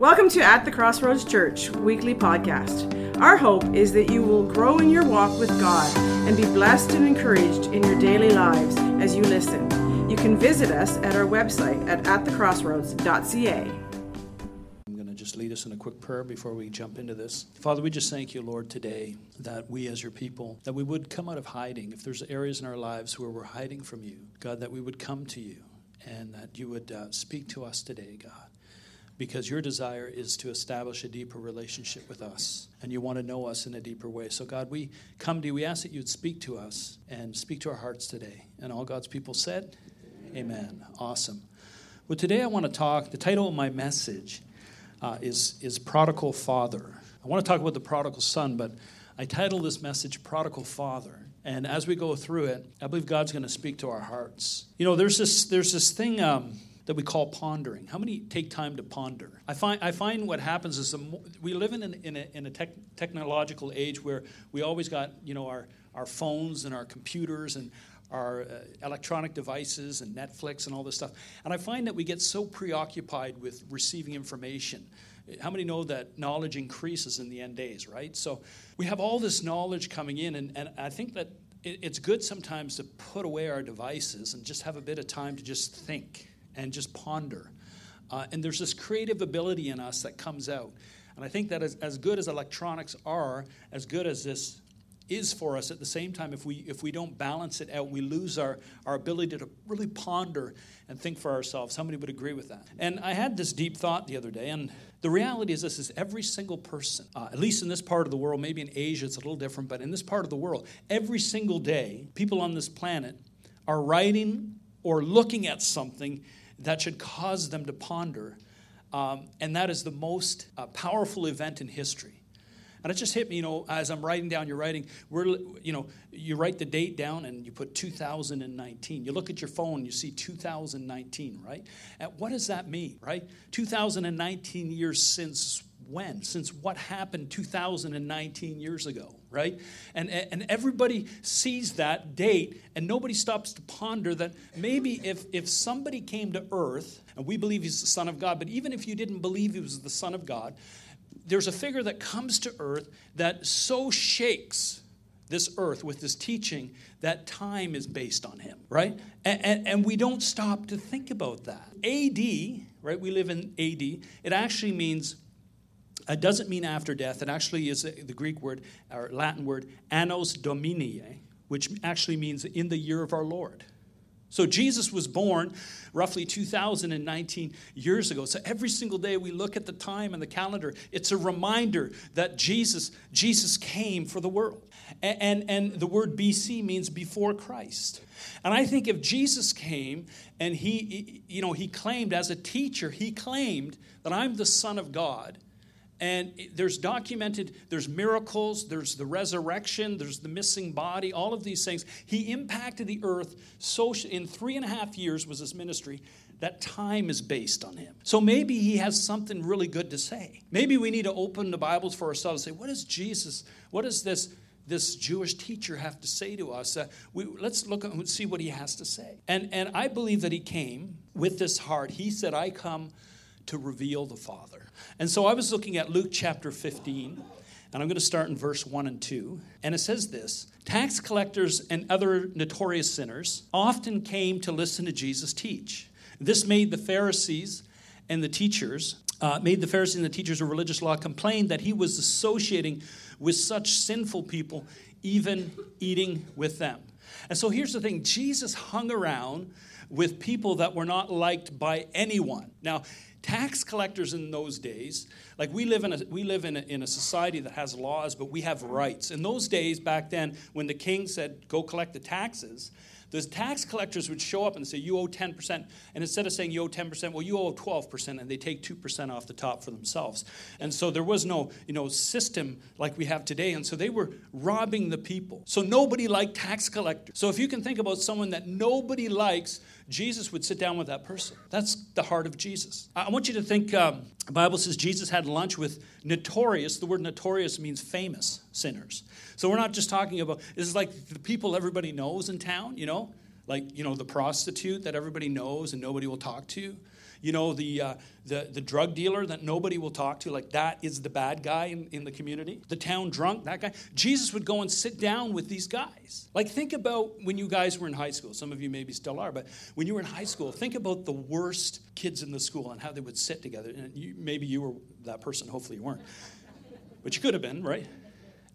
Welcome to At the Crossroads Church weekly podcast. Our hope is that you will grow in your walk with God and be blessed and encouraged in your daily lives as you listen. You can visit us at our website at atthecrossroads.ca. I'm going to just lead us in a quick prayer before we jump into this. Father, we just thank you, Lord, today that we as your people, that we would come out of hiding. If there's areas in our lives where we're hiding from you, God, that we would come to you and that you would uh, speak to us today, God because your desire is to establish a deeper relationship with us and you want to know us in a deeper way. So, God, we come to you. We ask that you'd speak to us and speak to our hearts today. And all God's people said, Amen. Amen. Awesome. Well, today I want to talk, the title of my message uh, is, is Prodigal Father. I want to talk about the prodigal son, but I title this message Prodigal Father. And as we go through it, I believe God's going to speak to our hearts. You know, there's this, there's this thing. Um, that we call pondering. How many take time to ponder? I find, I find what happens is we live in, an, in a, in a tech, technological age where we always got you know our, our phones and our computers and our uh, electronic devices and Netflix and all this stuff. And I find that we get so preoccupied with receiving information. How many know that knowledge increases in the end days, right? So we have all this knowledge coming in, and, and I think that it, it's good sometimes to put away our devices and just have a bit of time to just think and just ponder. Uh, and there's this creative ability in us that comes out. And I think that as, as good as electronics are, as good as this is for us at the same time if we if we don't balance it out we lose our our ability to really ponder and think for ourselves somebody would agree with that and i had this deep thought the other day and the reality is this is every single person uh, at least in this part of the world maybe in asia it's a little different but in this part of the world every single day people on this planet are writing or looking at something that should cause them to ponder. Um, and that is the most uh, powerful event in history. And it just hit me, you know, as I'm writing down, you're writing, we're, you know, you write the date down and you put 2019. You look at your phone, you see 2019, right? And what does that mean, right? 2019 years since when? Since what happened 2019 years ago, right? And, and everybody sees that date, and nobody stops to ponder that maybe if, if somebody came to earth, and we believe he's the Son of God, but even if you didn't believe he was the Son of God, there's a figure that comes to earth that so shakes this earth with this teaching that time is based on him, right? And, and, and, we don't stop to think about that. AD, right? We live in AD. It actually means it doesn't mean after death. It actually is the Greek word or Latin word annos domini, which actually means in the year of our Lord. So Jesus was born roughly 2019 years ago. So every single day we look at the time and the calendar, it's a reminder that Jesus Jesus came for the world. And, and, and the word BC means before Christ. And I think if Jesus came and he you know he claimed as a teacher, he claimed that I'm the son of God and there's documented there's miracles there's the resurrection there's the missing body all of these things he impacted the earth so in three and a half years was his ministry that time is based on him so maybe he has something really good to say maybe we need to open the bibles for ourselves and say what is jesus what does this this Jewish teacher have to say to us? Uh, we, let's look and see what he has to say. And, and I believe that he came with this heart. He said, I come to reveal the Father. And so I was looking at Luke chapter 15, and I'm going to start in verse 1 and 2. And it says this Tax collectors and other notorious sinners often came to listen to Jesus teach. This made the Pharisees and the teachers, uh, made the Pharisees and the teachers of religious law complain that he was associating with such sinful people, even eating with them. And so here's the thing Jesus hung around with people that were not liked by anyone. Now, tax collectors in those days like we live in a we live in a, in a society that has laws but we have rights. In those days back then when the king said go collect the taxes those tax collectors would show up and say you owe 10% and instead of saying you owe 10% well you owe 12% and they take 2% off the top for themselves. And so there was no you know system like we have today and so they were robbing the people. So nobody liked tax collectors. So if you can think about someone that nobody likes Jesus would sit down with that person. That's the heart of Jesus. I want you to think um, the Bible says Jesus had lunch with notorious, the word notorious means famous sinners. So we're not just talking about, this is like the people everybody knows in town, you know? Like, you know, the prostitute that everybody knows and nobody will talk to. You know, the, uh, the, the drug dealer that nobody will talk to, like that is the bad guy in, in the community. The town drunk, that guy. Jesus would go and sit down with these guys. Like, think about when you guys were in high school. Some of you maybe still are, but when you were in high school, think about the worst kids in the school and how they would sit together. And you, maybe you were that person, hopefully you weren't. But you could have been, right?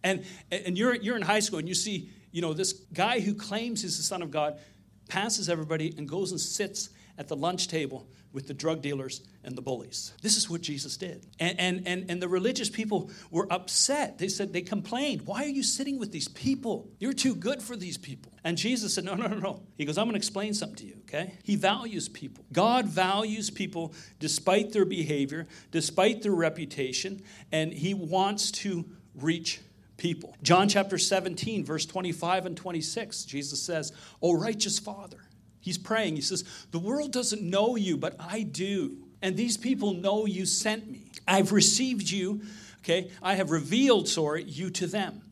And, and you're, you're in high school and you see, you know, this guy who claims he's the son of God passes everybody and goes and sits at the lunch table with the drug dealers and the bullies. This is what Jesus did. And, and, and, and the religious people were upset. They said, they complained, Why are you sitting with these people? You're too good for these people. And Jesus said, No, no, no, no. He goes, I'm going to explain something to you, okay? He values people. God values people despite their behavior, despite their reputation, and He wants to reach people. John chapter 17, verse 25 and 26, Jesus says, O righteous Father, He's praying. He says, The world doesn't know you, but I do. And these people know you sent me. I've received you, okay? I have revealed, sorry, you to them.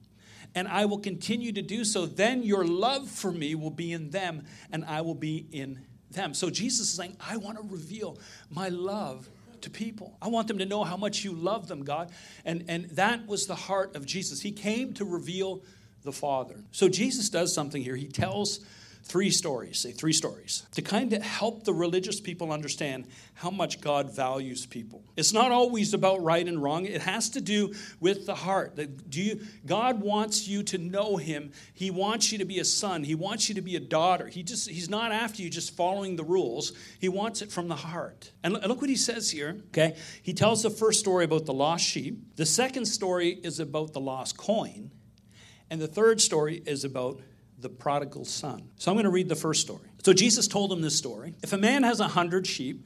And I will continue to do so. Then your love for me will be in them, and I will be in them. So Jesus is saying, I want to reveal my love to people. I want them to know how much you love them, God. And, and that was the heart of Jesus. He came to reveal the Father. So Jesus does something here. He tells three stories, say three stories, to kind of help the religious people understand how much God values people. It's not always about right and wrong, it has to do with the heart. Do you, God wants you to know Him, He wants you to be a son, He wants you to be a daughter. He just, he's not after you just following the rules, He wants it from the heart. And look what He says here, okay? He tells the first story about the lost sheep, the second story is about the lost coin, and the third story is about the prodigal son. So I'm going to read the first story. So Jesus told him this story. If a man has a hundred sheep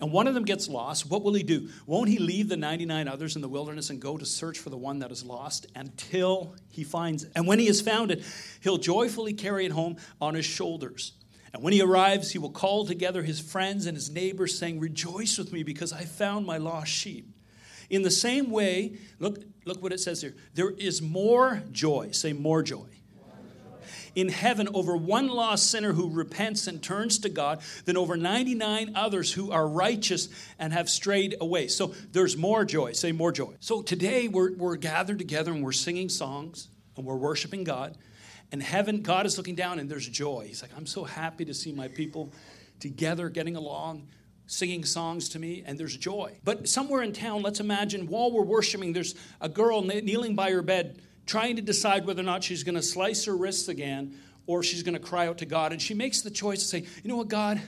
and one of them gets lost, what will he do? Won't he leave the 99 others in the wilderness and go to search for the one that is lost until he finds it? And when he has found it, he'll joyfully carry it home on his shoulders. And when he arrives, he will call together his friends and his neighbors, saying, Rejoice with me because I found my lost sheep. In the same way, look, look what it says here. There is more joy. Say more joy in heaven over one lost sinner who repents and turns to God than over 99 others who are righteous and have strayed away. So there's more joy. Say more joy. So today we're, we're gathered together and we're singing songs and we're worshiping God. And heaven, God is looking down and there's joy. He's like, I'm so happy to see my people together getting along singing songs to me, and there's joy. But somewhere in town, let's imagine while we're worshiping, there's a girl kneeling by her bed trying to decide whether or not she's going to slice her wrists again or she's going to cry out to God. And she makes the choice to say, You know what, God?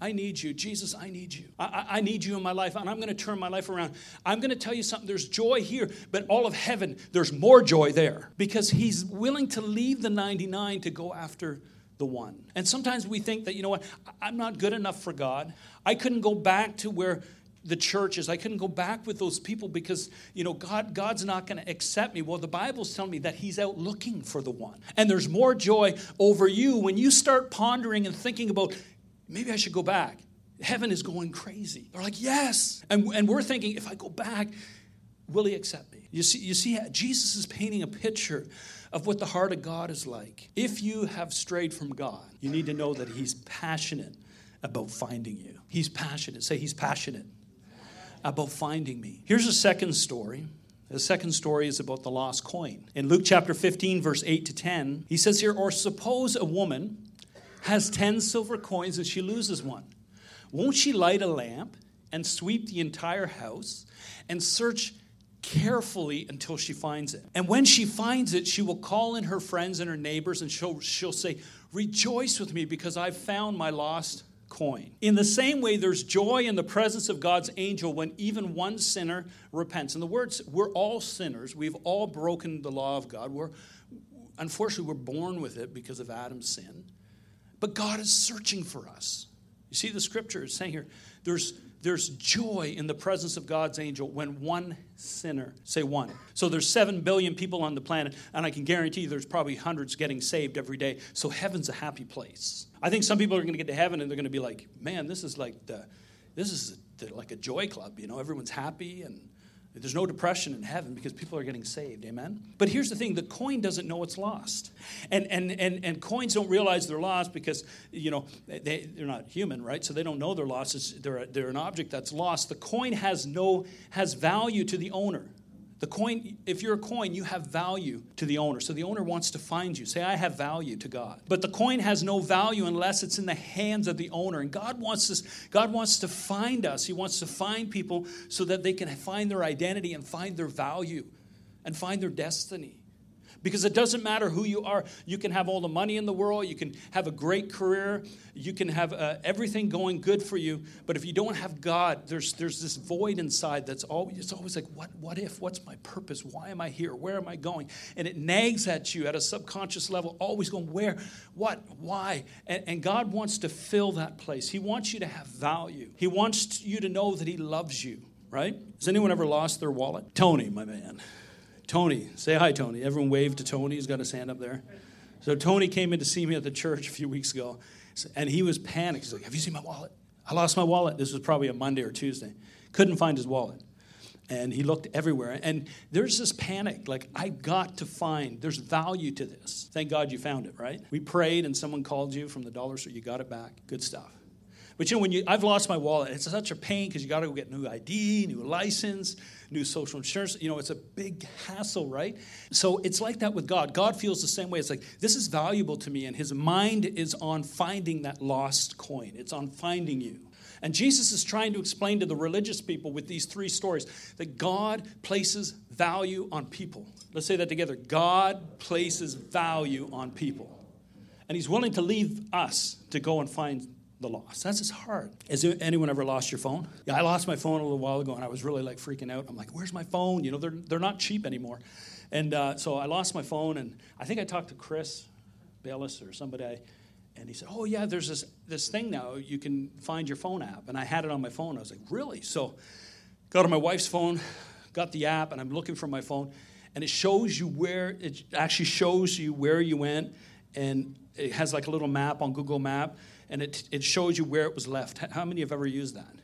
I need you. Jesus, I need you. I, I, need you in my life, and I'm going to turn my life around. I'm going to tell you something. There's joy here, but all of heaven, there's more joy there because he's willing to leave the 99 to go after the one. And sometimes we think that, you know what, I'm not good enough for God. I couldn't go back to where the churches. I couldn't go back with those people because, you know, God, God's not going to accept me. Well, the Bible's telling me that He's out looking for the one. And there's more joy over you when you start pondering and thinking about, maybe I should go back. Heaven is going crazy. They're like, yes. And, and we're thinking, if I go back, will He accept me? You see, you see, Jesus is painting a picture of what the heart of God is like. If you have strayed from God, you need to know that He's passionate about finding you. He's passionate. Say, He's passionate about finding me. Here's a second story. The second story is about the lost coin. In Luke chapter 15, verse 8 to 10, he says here, Or suppose a woman has 10 silver coins and she loses one. Won't she light a lamp and sweep the entire house and search carefully until she finds it? And when she finds it, she will call in her friends and her neighbors and she'll, she'll say, Rejoice with me because I've found my lost coin. In the same way, there's joy in the presence of God's angel when even one sinner repents. In the words, we're all sinners. We've all broken the law of God. We're, unfortunately, we're born with it because of Adam's sin. But God is searching for us. You see, the scripture is saying here there's, there's joy in the presence of God's angel when one sinner, say one. So there's seven billion people on the planet, and I can guarantee you there's probably hundreds getting saved every day. So heaven's a happy place. I think some people are going to get to heaven and they're going to be like, man, this is like the, this is the, like a joy club. You know, everyone's happy and There's no depression in heaven because people are getting saved. Amen. But here's the thing: the coin doesn't know it's lost, and and and and coins don't realize they're lost because you know they they're not human, right? So they don't know they're lost. They're they're an object that's lost. The coin has no has value to the owner. The coin, if you're a coin, you have value to the owner. So the owner wants to find you. Say, I have value to God. But the coin has no value unless it's in the hands of the owner. And God wants us, God wants to find us. He wants to find people so that they can find their identity and find their value and find their destiny. Because it doesn't matter who you are. You can have all the money in the world, you can have a great career, you can have uh, everything going good for you. But if you don't have God, there's, there's this void inside that's always, it's always like, what, what if? What's my purpose? Why am I here? Where am I going? And it nags at you at a subconscious level, always going, where, what, why? And, and God wants to fill that place. He wants you to have value, He wants you to know that He loves you, right? Has anyone ever lost their wallet? Tony, my man. Tony, say hi, Tony. Everyone wave to Tony. He's got his hand up there. So Tony came in to see me at the church a few weeks ago, and he was panicked. He's like, "Have you seen my wallet? I lost my wallet." This was probably a Monday or Tuesday. Couldn't find his wallet, and he looked everywhere. And there's this panic, like I got to find. There's value to this. Thank God you found it, right? We prayed, and someone called you from the dollar store. You got it back. Good stuff. But you know, when you, I've lost my wallet, it's such a pain because you got to go get new ID, new license, new social insurance. You know, it's a big hassle, right? So it's like that with God. God feels the same way. It's like, this is valuable to me, and his mind is on finding that lost coin, it's on finding you. And Jesus is trying to explain to the religious people with these three stories that God places value on people. Let's say that together God places value on people. And he's willing to leave us to go and find the loss. That's just hard. Has anyone ever lost your phone? Yeah, I lost my phone a little while ago, and I was really like freaking out. I'm like, "Where's my phone?" You know, they're they're not cheap anymore, and uh, so I lost my phone, and I think I talked to Chris Bayless or somebody, and he said, "Oh yeah, there's this this thing now. You can find your phone app," and I had it on my phone. I was like, "Really?" So, got on my wife's phone, got the app, and I'm looking for my phone, and it shows you where it actually shows you where you went, and it has like a little map on Google Map and it, it shows you where it was left. How many have ever used that?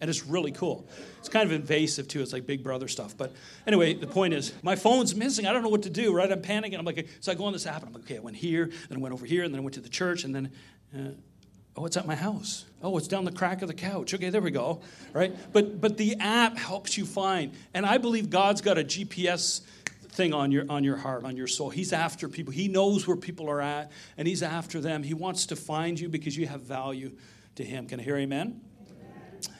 And it's really cool. It's kind of invasive too. It's like Big Brother stuff. But anyway, the point is, my phone's missing. I don't know what to do. Right? I'm panicking. I'm like, so I go on this app, and I'm like, okay, I went here, then I went over here, and then I went to the church, and then, uh, oh, it's at my house. Oh, it's down the crack of the couch. Okay, there we go. Right? But but the app helps you find, and I believe God's got a GPS thing on your on your heart on your soul. He's after people. He knows where people are at and he's after them. He wants to find you because you have value to him. Can i hear amen, amen.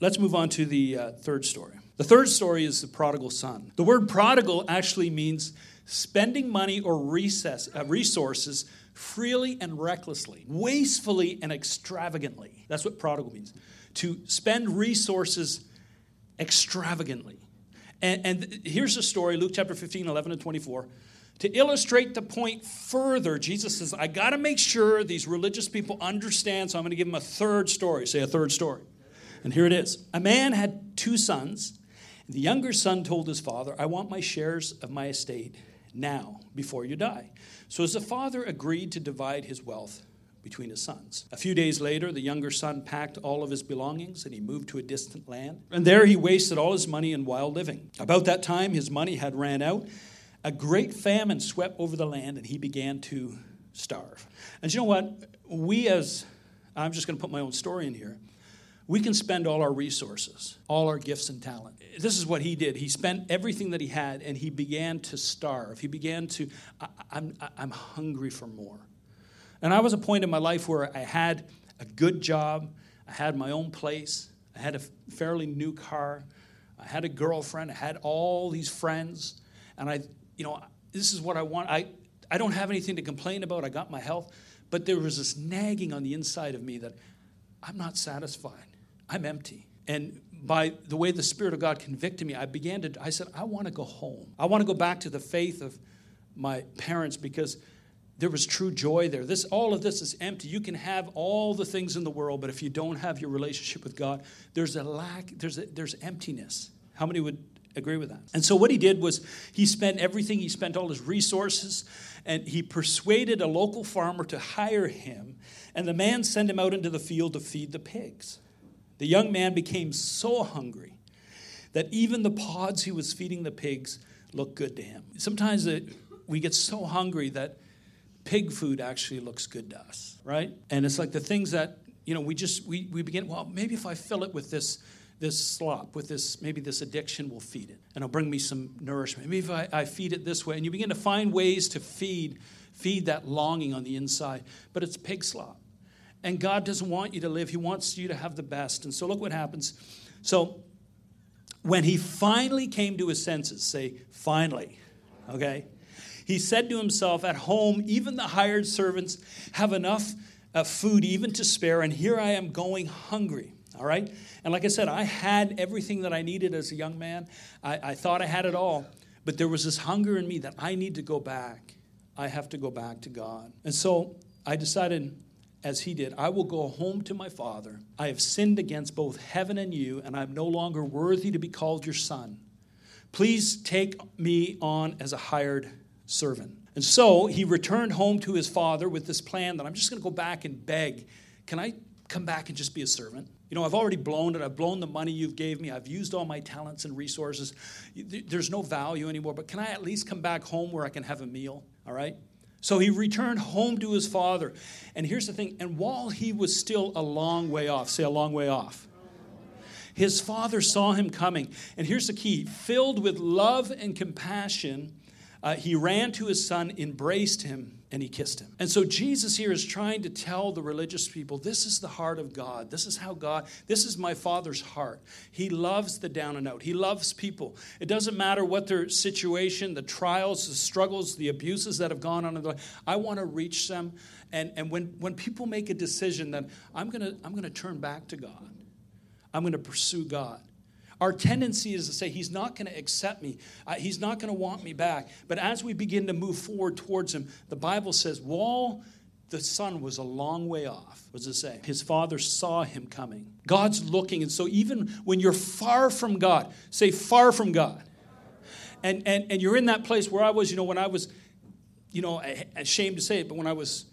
let's move on to the uh, third story. The third story is the prodigal son. The word prodigal actually means spending money or recess, uh, resources freely and recklessly wastefully and extravagantly. That's what prodigal means. To spend resources extravagantly and, and here's the story Luke chapter 15, 11 and 24. To illustrate the point further, Jesus says, I got to make sure these religious people understand, so I'm going to give them a third story. Say a third story. And here it is A man had two sons. The younger son told his father, I want my shares of my estate now, before you die. So as the father agreed to divide his wealth, between his sons. A few days later, the younger son packed all of his belongings and he moved to a distant land. And there he wasted all his money in wild living. About that time, his money had ran out. A great famine swept over the land and he began to starve. And you know what? We, as I'm just going to put my own story in here, we can spend all our resources, all our gifts and talent. This is what he did. He spent everything that he had and he began to starve. He began to, I, I'm, I'm hungry for more. And I was a point in my life where I had a good job, I had my own place, I had a fairly new car, I had a girlfriend, I had all these friends, and I, you know, this is what I want. I, I don't have anything to complain about. I got my health, but there was this nagging on the inside of me that I'm not satisfied. I'm empty. And by the way the Spirit of God convicted me, I began to, I said, I want to go home. I want to go back to the faith of my parents because there was true joy there. This, all of this is empty. You can have all the things in the world, but if you don't have your relationship with God, there's a lack, there's, a, there's emptiness. How many would agree with that? And so what he did was he spent everything, he spent all his resources, and he persuaded a local farmer to hire him, and the man sent him out into the field to feed the pigs. The young man became so hungry that even the pods he was feeding the pigs looked good to him. Sometimes we get so hungry that pig food actually looks good to us, right? And it's like the things that, you know, we just, we, we begin, well, maybe if I fill it with this, this slop, with this, maybe this addiction will feed it. And it'll bring me some nourishment. Maybe if I, I feed it this way. And you begin to find ways to feed, feed that longing on the inside. But it's pig slop. And God doesn't want you to live. He wants you to have the best. And so look what happens. So when he finally came to his senses, say, finally, okay? He said to himself, At home, even the hired servants have enough uh, food even to spare, and here I am going hungry. All right? And like I said, I had everything that I needed as a young man. I, I thought I had it all. But there was this hunger in me that I need to go back. I have to go back to God. And so I decided, as he did, I will go home to my father. I have sinned against both heaven and you, and I'm no longer worthy to be called your son. Please take me on as a hired servant. And so he returned home to his father with this plan that I'm just going to go back and beg. Can I come back and just be a servant? You know, I've already blown it. I've blown the money you've gave me. I've used all my talents and resources. There's no value anymore. But can I at least come back home where I can have a meal? All right? So he returned home to his father. And here's the thing, and while he was still a long way off, say a long way off. His father saw him coming. And here's the key filled with love and compassion, uh, he ran to his son, embraced him, and he kissed him. And so Jesus here is trying to tell the religious people this is the heart of God. This is how God, this is my Father's heart. He loves the down and out, He loves people. It doesn't matter what their situation, the trials, the struggles, the abuses that have gone on in their life. I want to reach them. And, and when, when people make a decision that I'm going to I'm going to turn back to God, I'm going to pursue God. Our tendency is to say, He's not going to accept me. Uh, he's not going to want me back. But as we begin to move forward towards Him, the Bible says, while the son was a long way off, does it say? His father saw him coming. God's looking. And so even when you're far from God, say, far from God. And, and, and you're in that place where I was, you know, when I was, you know, ashamed to say it, but when I was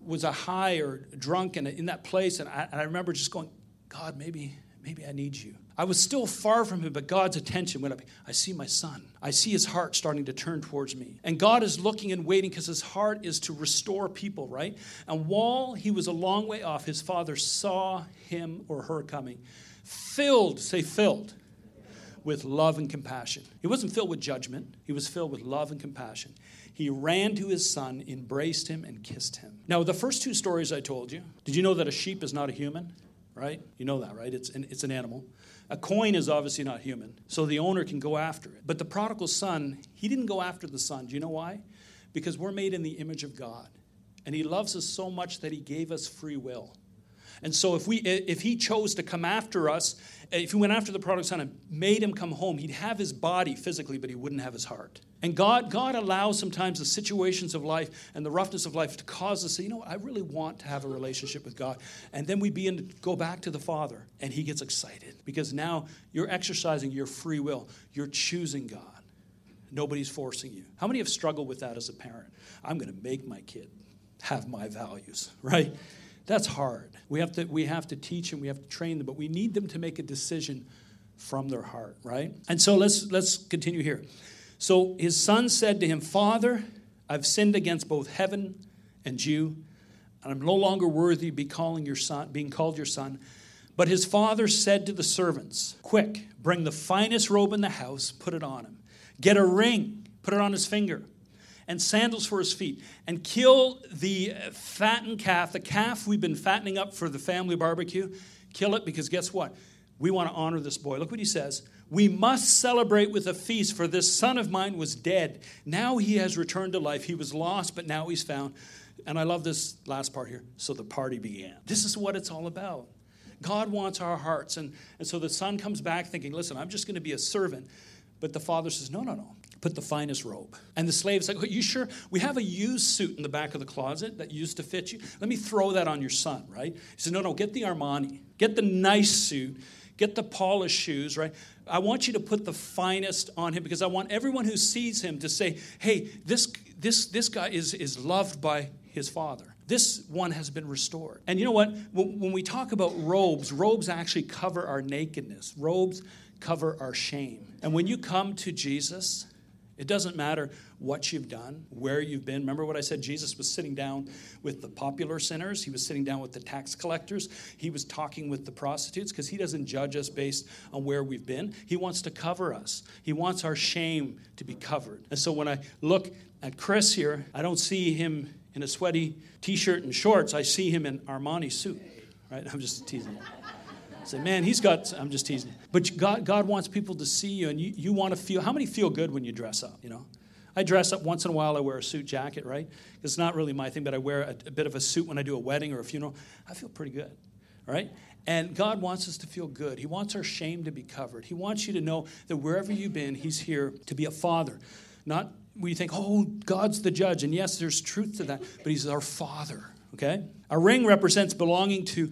was a high or drunk and in that place, and I, and I remember just going, God, maybe, maybe I need you. I was still far from him, but God's attention went up. I see my son. I see his heart starting to turn towards me. And God is looking and waiting because his heart is to restore people, right? And while he was a long way off, his father saw him or her coming, filled, say filled, with love and compassion. He wasn't filled with judgment, he was filled with love and compassion. He ran to his son, embraced him, and kissed him. Now, the first two stories I told you, did you know that a sheep is not a human? Right? You know that, right? It's an, it's an animal. A coin is obviously not human, so the owner can go after it. But the prodigal son, he didn't go after the son. Do you know why? Because we're made in the image of God. And he loves us so much that he gave us free will. And so if we if he chose to come after us, eh, if he went after the prodigal son and made him come home, he'd have his body physically, but he wouldn't have his heart. And God, God allows sometimes the situations of life and the roughness of life to cause us to say, you know I really want to have a relationship with God. And then we begin to go back to the Father, and He gets excited because now you're exercising your free will. You're choosing God. Nobody's forcing you. How many have struggled with that as a parent? I'm going to make my kid have my values, right? That's hard. We have to we have to teach them, we have to train them, but we need them to make a decision from their heart, right? And so let's let's continue here. So his son said to him, Father, I've sinned against both heaven and you, and I'm no longer worthy to be calling your son, being called your son. But his father said to the servants, Quick, bring the finest robe in the house, put it on him. Get a ring, put it on his finger, and sandals for his feet, and kill the fattened calf, the calf we've been fattening up for the family barbecue. Kill it because guess what? We want to honor this boy. Look what he says. We must celebrate with a feast, for this son of mine was dead. Now he has returned to life. He was lost, but now he's found. And I love this last part here. So the party began. This is what it's all about. God wants our hearts. And, and so the son comes back thinking, listen, I'm just going to be a servant. But the father says, no, no, no. Put the finest robe. And the slave's like, Are you sure? We have a used suit in the back of the closet that used to fit you. Let me throw that on your son, right? He said, No, no, get the Armani. Get the nice suit. Get the polished shoes, right? I want you to put the finest on him because I want everyone who sees him to say, hey, this, this, this guy is, is loved by his father. This one has been restored. And you know what? When we talk about robes, robes actually cover our nakedness. Robes cover our shame. And when you come to Jesus, it doesn't matter what you've done, where you've been. Remember what I said? Jesus was sitting down with the popular sinners, he was sitting down with the tax collectors, he was talking with the prostitutes because he doesn't judge us based on where we've been. He wants to cover us, he wants our shame to be covered. And so when I look at Chris here, I don't see him in a sweaty t shirt and shorts, I see him in Armani suit, right? I'm just teasing. Say, man, he's got, I'm just teasing. But God, God wants people to see you, and you, you want to feel, how many feel good when you dress up, you know? I dress up once in a while. I wear a suit jacket, right? It's not really my thing, but I wear a, a, bit of a suit when I do a wedding or a funeral. I feel pretty good, right? And God wants us to feel good. He wants our shame to be covered. He wants you to know that wherever you've been, He's here to be a father. Not we think, oh, God's the judge. And yes, there's truth to that, but He's our father, okay? A ring represents belonging to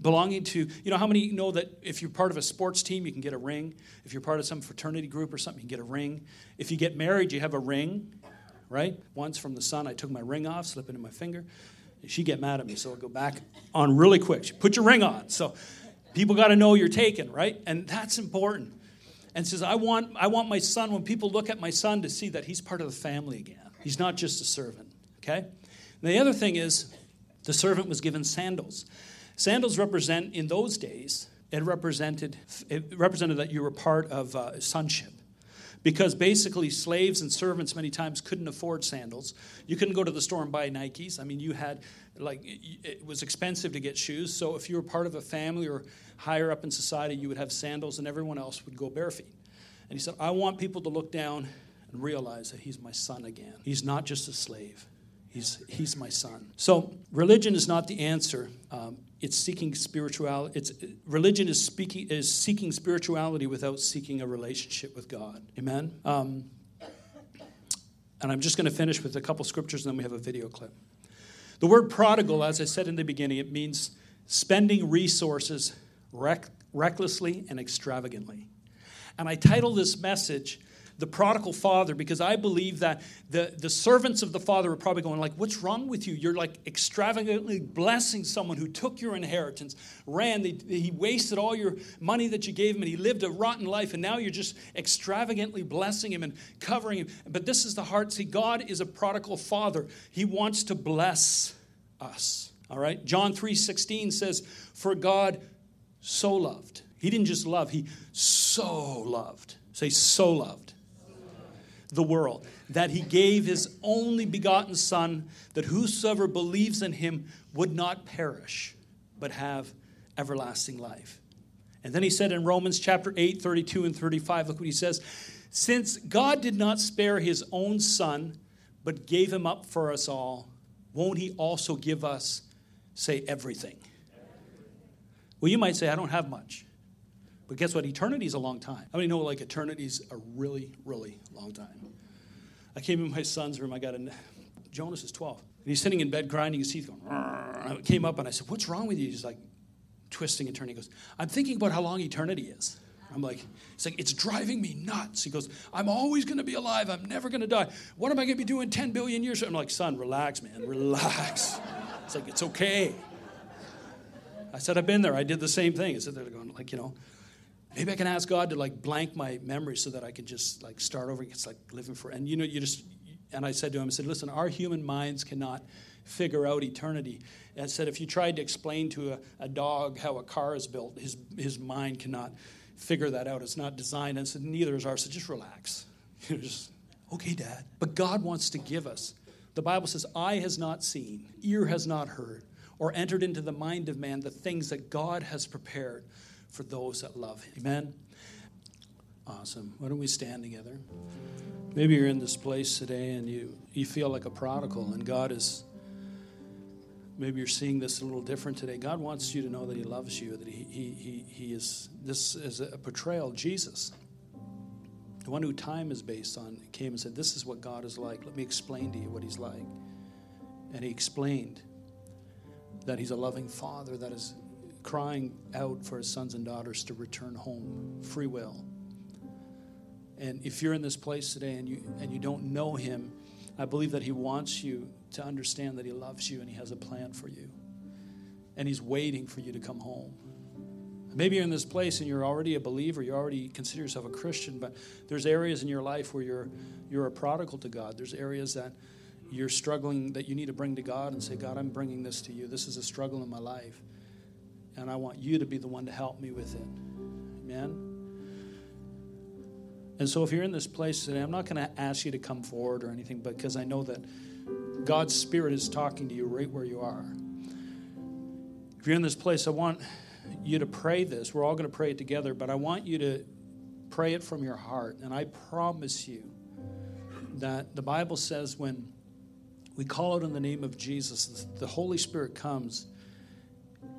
belonging to, you know, how many know that if you're part of a sports team, you can get a ring? If you're part of some fraternity group or something, you get a ring. If you get married, you have a ring, right? Once from the sun, I took my ring off, slipped it in my finger. She get mad at me, so I'll go back on really quick. She, Put your ring on. So people got to know you're taken, right? And that's important. And says, I want, I want my son, when people look at my son, to see that he's part of the family again. He's not just a servant, okay? And the other thing is, the servant was given sandals. Sandals represent, in those days, it represented, it represented that you were part of uh, sonship. Because basically, slaves and servants many times couldn't afford sandals. You couldn't go to the store and buy Nikes. I mean, you had, like, it was expensive to get shoes. So if you were part of a family or higher up in society, you would have sandals and everyone else would go bare feet. And he said, I want people to look down and realize that he's my son again. He's not just a slave, he's, he's my son. So religion is not the answer. Um, it's seeking spirituality. It's religion is speaking is seeking spirituality without seeking a relationship with God. Amen. Um, and I'm just going to finish with a couple scriptures, and then we have a video clip. The word prodigal, as I said in the beginning, it means spending resources rec- recklessly and extravagantly. And I title this message the prodigal father because I believe that the, the servants of the father are probably going like, what's wrong with you? You're like extravagantly blessing someone who took your inheritance, ran, they, he wasted all your money that you gave him, and he lived a rotten life, and now you're just extravagantly blessing him and covering him. But this is the heart. See, God is a prodigal father. He wants to bless us. All right? John 3:16 says, For God so loved. He didn't just love, he so loved. Say, so loved the world, that he gave his only begotten Son, that whosoever believes in him would not perish, but have everlasting life. And then he said in Romans chapter 8, 32 and 35, look what he says. Since God did not spare his own Son, but gave him up for us all, won't he also give us, say, everything? Well, you might say, I don't have much. But guess what? Eternity is a long time. How many know like eternity's a really, really long time? I came in my son's room. I got a Jonas is 12. And he's sitting in bed grinding his teeth, going, I came up and I said, What's wrong with you? He's like twisting and turning. He goes, I'm thinking about how long eternity is. I'm like, it's like, it's driving me nuts. He goes, I'm always going to be alive. I'm never going to die. What am I going to be doing 10 billion years? I'm like, son, relax, man, relax. It's like, it's okay. I said, I've been there. I did the same thing. I said, they're going, like, you know, maybe I can ask God to like blank my memory so that I can just like start over. It's like living for, and you know, you just, and I said to him, I said, listen, our human minds cannot figure out eternity. And I said, if you tried to explain to a, a dog how a car is built, his, his mind cannot figure that out. It's not designed. And I said, neither is ours. So just relax. Just, okay, Dad. But God wants to give us. The Bible says, eye has not seen, ear has not heard, or entered into the mind of man the things that God has prepared for those that love Him. Amen. Awesome. Why don't we stand together? Maybe you're in this place today and you, you feel like a prodigal, and God is. Maybe you're seeing this a little different today. God wants you to know that He loves you, that He, he, he, he is. This is a portrayal. of Jesus, the one who time is based on, came and said, This is what God is like. Let me explain to you what He's like. And He explained that He's a loving Father that is crying out for his sons and daughters to return home, free will. And if you're in this place today and you and you don't know him, I believe that he wants you to understand that he loves you and he has a plan for you. And he's waiting for you to come home. Maybe you're in this place and you're already a believer, you already consider yourself a Christian, but there's areas in your life where you're you're a prodigal to God. There's areas that you're struggling that you need to bring to God and say, God, I'm bringing this to you. This is a struggle in my life. And I want you to be the one to help me with it. Amen. And so if you're in this place today, I'm not going to ask you to come forward or anything because I know that God's Spirit is talking to you right where you are. If you're in this place, I want you to pray this. We're all going to pray it together, but I want you to pray it from your heart. And I promise you that the Bible says when we call out in the name of Jesus, the Holy Spirit comes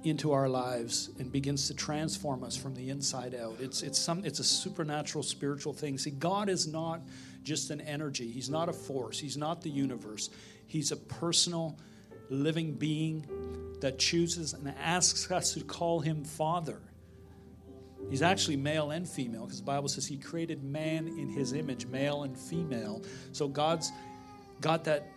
into our lives and begins to transform us from the inside out. It's, it's, some, it's a supernatural spiritual thing. See, God is not just an energy, He's not a force, He's not the universe. He's a personal, living being that chooses and asks us to call him Father. He's actually male and female because the Bible says he created man in his image, male and female. So God's got that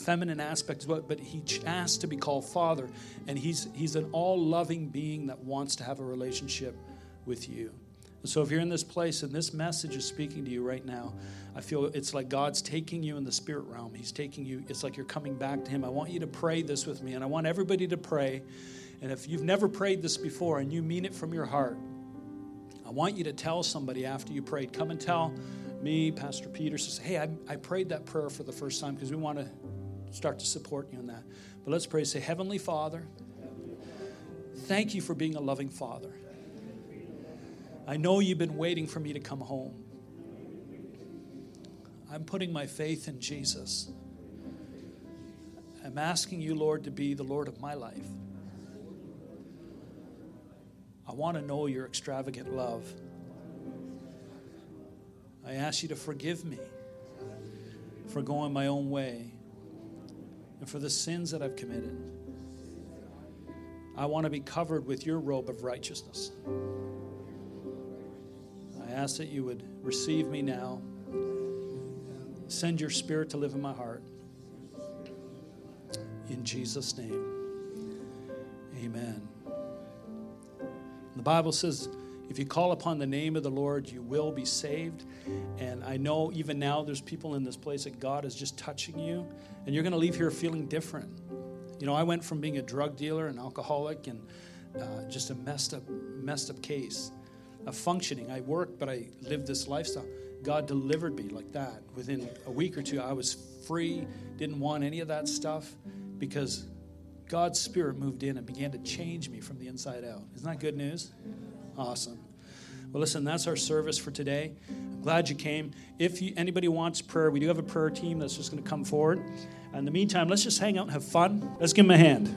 feminine aspect but he asks to be called Father. And he's, he's an all loving being that wants to have a relationship with you. So if you're in this place and this message is speaking to you right now, I feel it's like God's taking you in the spirit realm. He's taking you, it's like you're coming back to Him. I want you to pray this with me, and I want everybody to pray. And if you've never prayed this before and you mean it from your heart, I want you to tell somebody after you prayed. Come and tell me, Pastor Peter, says, Hey, I, I prayed that prayer for the first time because we want to start to support you in that. But let's pray. Say, Heavenly Father, thank you for being a loving Father. I know you've been waiting for me to come home. I'm putting my faith in Jesus. I'm asking you, Lord, to be the Lord of my life. I want to know your extravagant love. I ask you to forgive me for going my own way and for the sins that I've committed. I want to be covered with your robe of righteousness. I ask that you would receive me now. Send your spirit to live in my heart. In Jesus' name, amen. The Bible says, if you call upon the name of the Lord, you will be saved. And I know even now there's people in this place that God is just touching you, and you're going to leave here feeling different. You know, I went from being a drug dealer, an alcoholic, and uh, just a messed up, messed up case of functioning. I worked, but I lived this lifestyle. God delivered me like that. Within a week or two, I was free, didn't want any of that stuff because God's Spirit moved in and began to change me from the inside out. Isn't that good news? Awesome. Well, listen, that's our service for today. I'm glad you came. If you, anybody wants prayer, we do have a prayer team that's just going to come forward. In the meantime, let's just hang out and have fun. Let's give them a hand.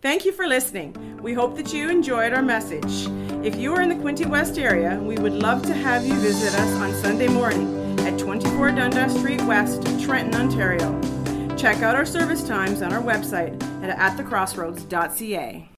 Thank you for listening. We hope that you enjoyed our message. If you are in the Quinte West area, we would love to have you visit us on Sunday morning at 24 Dundas Street West, Trenton, Ontario. Check out our service times on our website at atthecrossroads.ca.